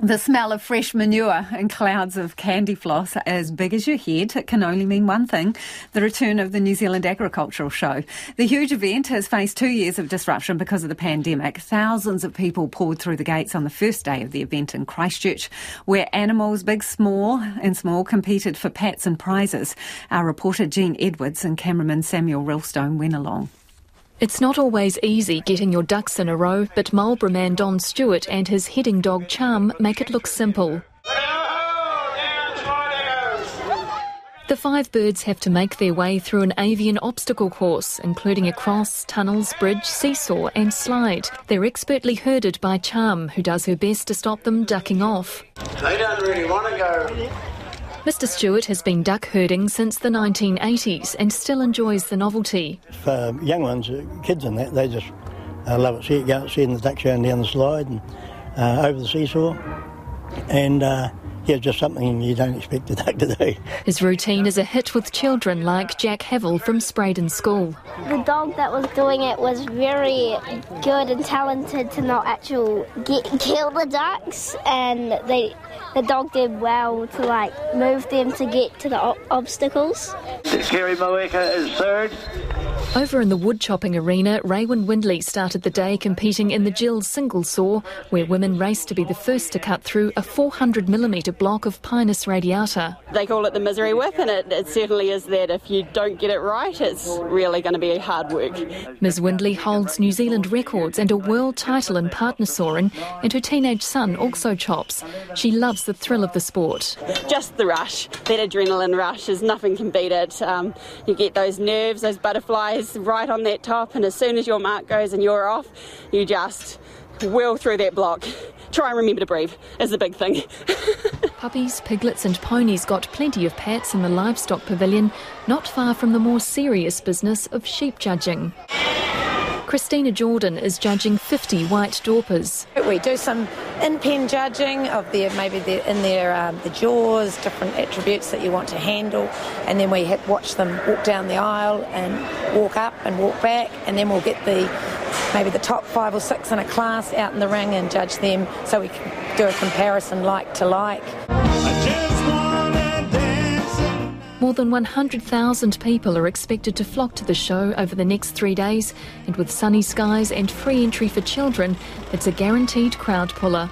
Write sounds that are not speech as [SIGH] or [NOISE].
The smell of fresh manure and clouds of candy floss as big as your head it can only mean one thing the return of the New Zealand Agricultural Show. The huge event has faced two years of disruption because of the pandemic. Thousands of people poured through the gates on the first day of the event in Christchurch, where animals, big, small, and small, competed for pats and prizes. Our reporter Jean Edwards and cameraman Samuel Ralstone went along. It's not always easy getting your ducks in a row, but Marlborough man Don Stewart and his heading dog Charm make it look simple. The five birds have to make their way through an avian obstacle course, including a cross, tunnels, bridge, seesaw, and slide. They're expertly herded by Charm, who does her best to stop them ducking off. They don't really want to go Mr. Stewart has been duck herding since the 1980s and still enjoys the novelty. For young ones, uh, kids and that, they just uh, love it. See, go, seeing the ducks going down the slide and uh, over the seesaw. And uh, yeah, just something you don't expect a duck to [LAUGHS] do. His routine is a hit with children like Jack Havel from Spreydon School. The dog that was doing it was very good and talented to not actually get, [LAUGHS] kill the ducks, and they the dog did well to like move them to get to the obstacles. Kerry Moeka is third. Over in the wood chopping arena, Raywin Windley started the day competing in the Jill single saw, where women race to be the first to cut through a 400mm block of Pinus radiata. They call it the misery whip, and it, it certainly is that if you don't get it right, it's really going to be hard work. Ms. Windley holds New Zealand records and a world title in partner sawing, and her teenage son also chops. She loves the thrill of the sport. Just the rush, that adrenaline rush, is nothing can beat it. Um, you get those nerves, those butterflies right on that top, and as soon as your mark goes and you're off, you just whirl through that block. Try and remember to breathe is the big thing. [LAUGHS] Puppies, piglets, and ponies got plenty of pats in the livestock pavilion, not far from the more serious business of sheep judging. Christina Jordan is judging 50 white Dorpers. We do some in-pen judging of their maybe their, in their um, the jaws, different attributes that you want to handle, and then we watch them walk down the aisle and walk up and walk back, and then we'll get the maybe the top five or six in a class out in the ring and judge them, so we can do a comparison like to like. More than 100,000 people are expected to flock to the show over the next three days, and with sunny skies and free entry for children, it's a guaranteed crowd puller.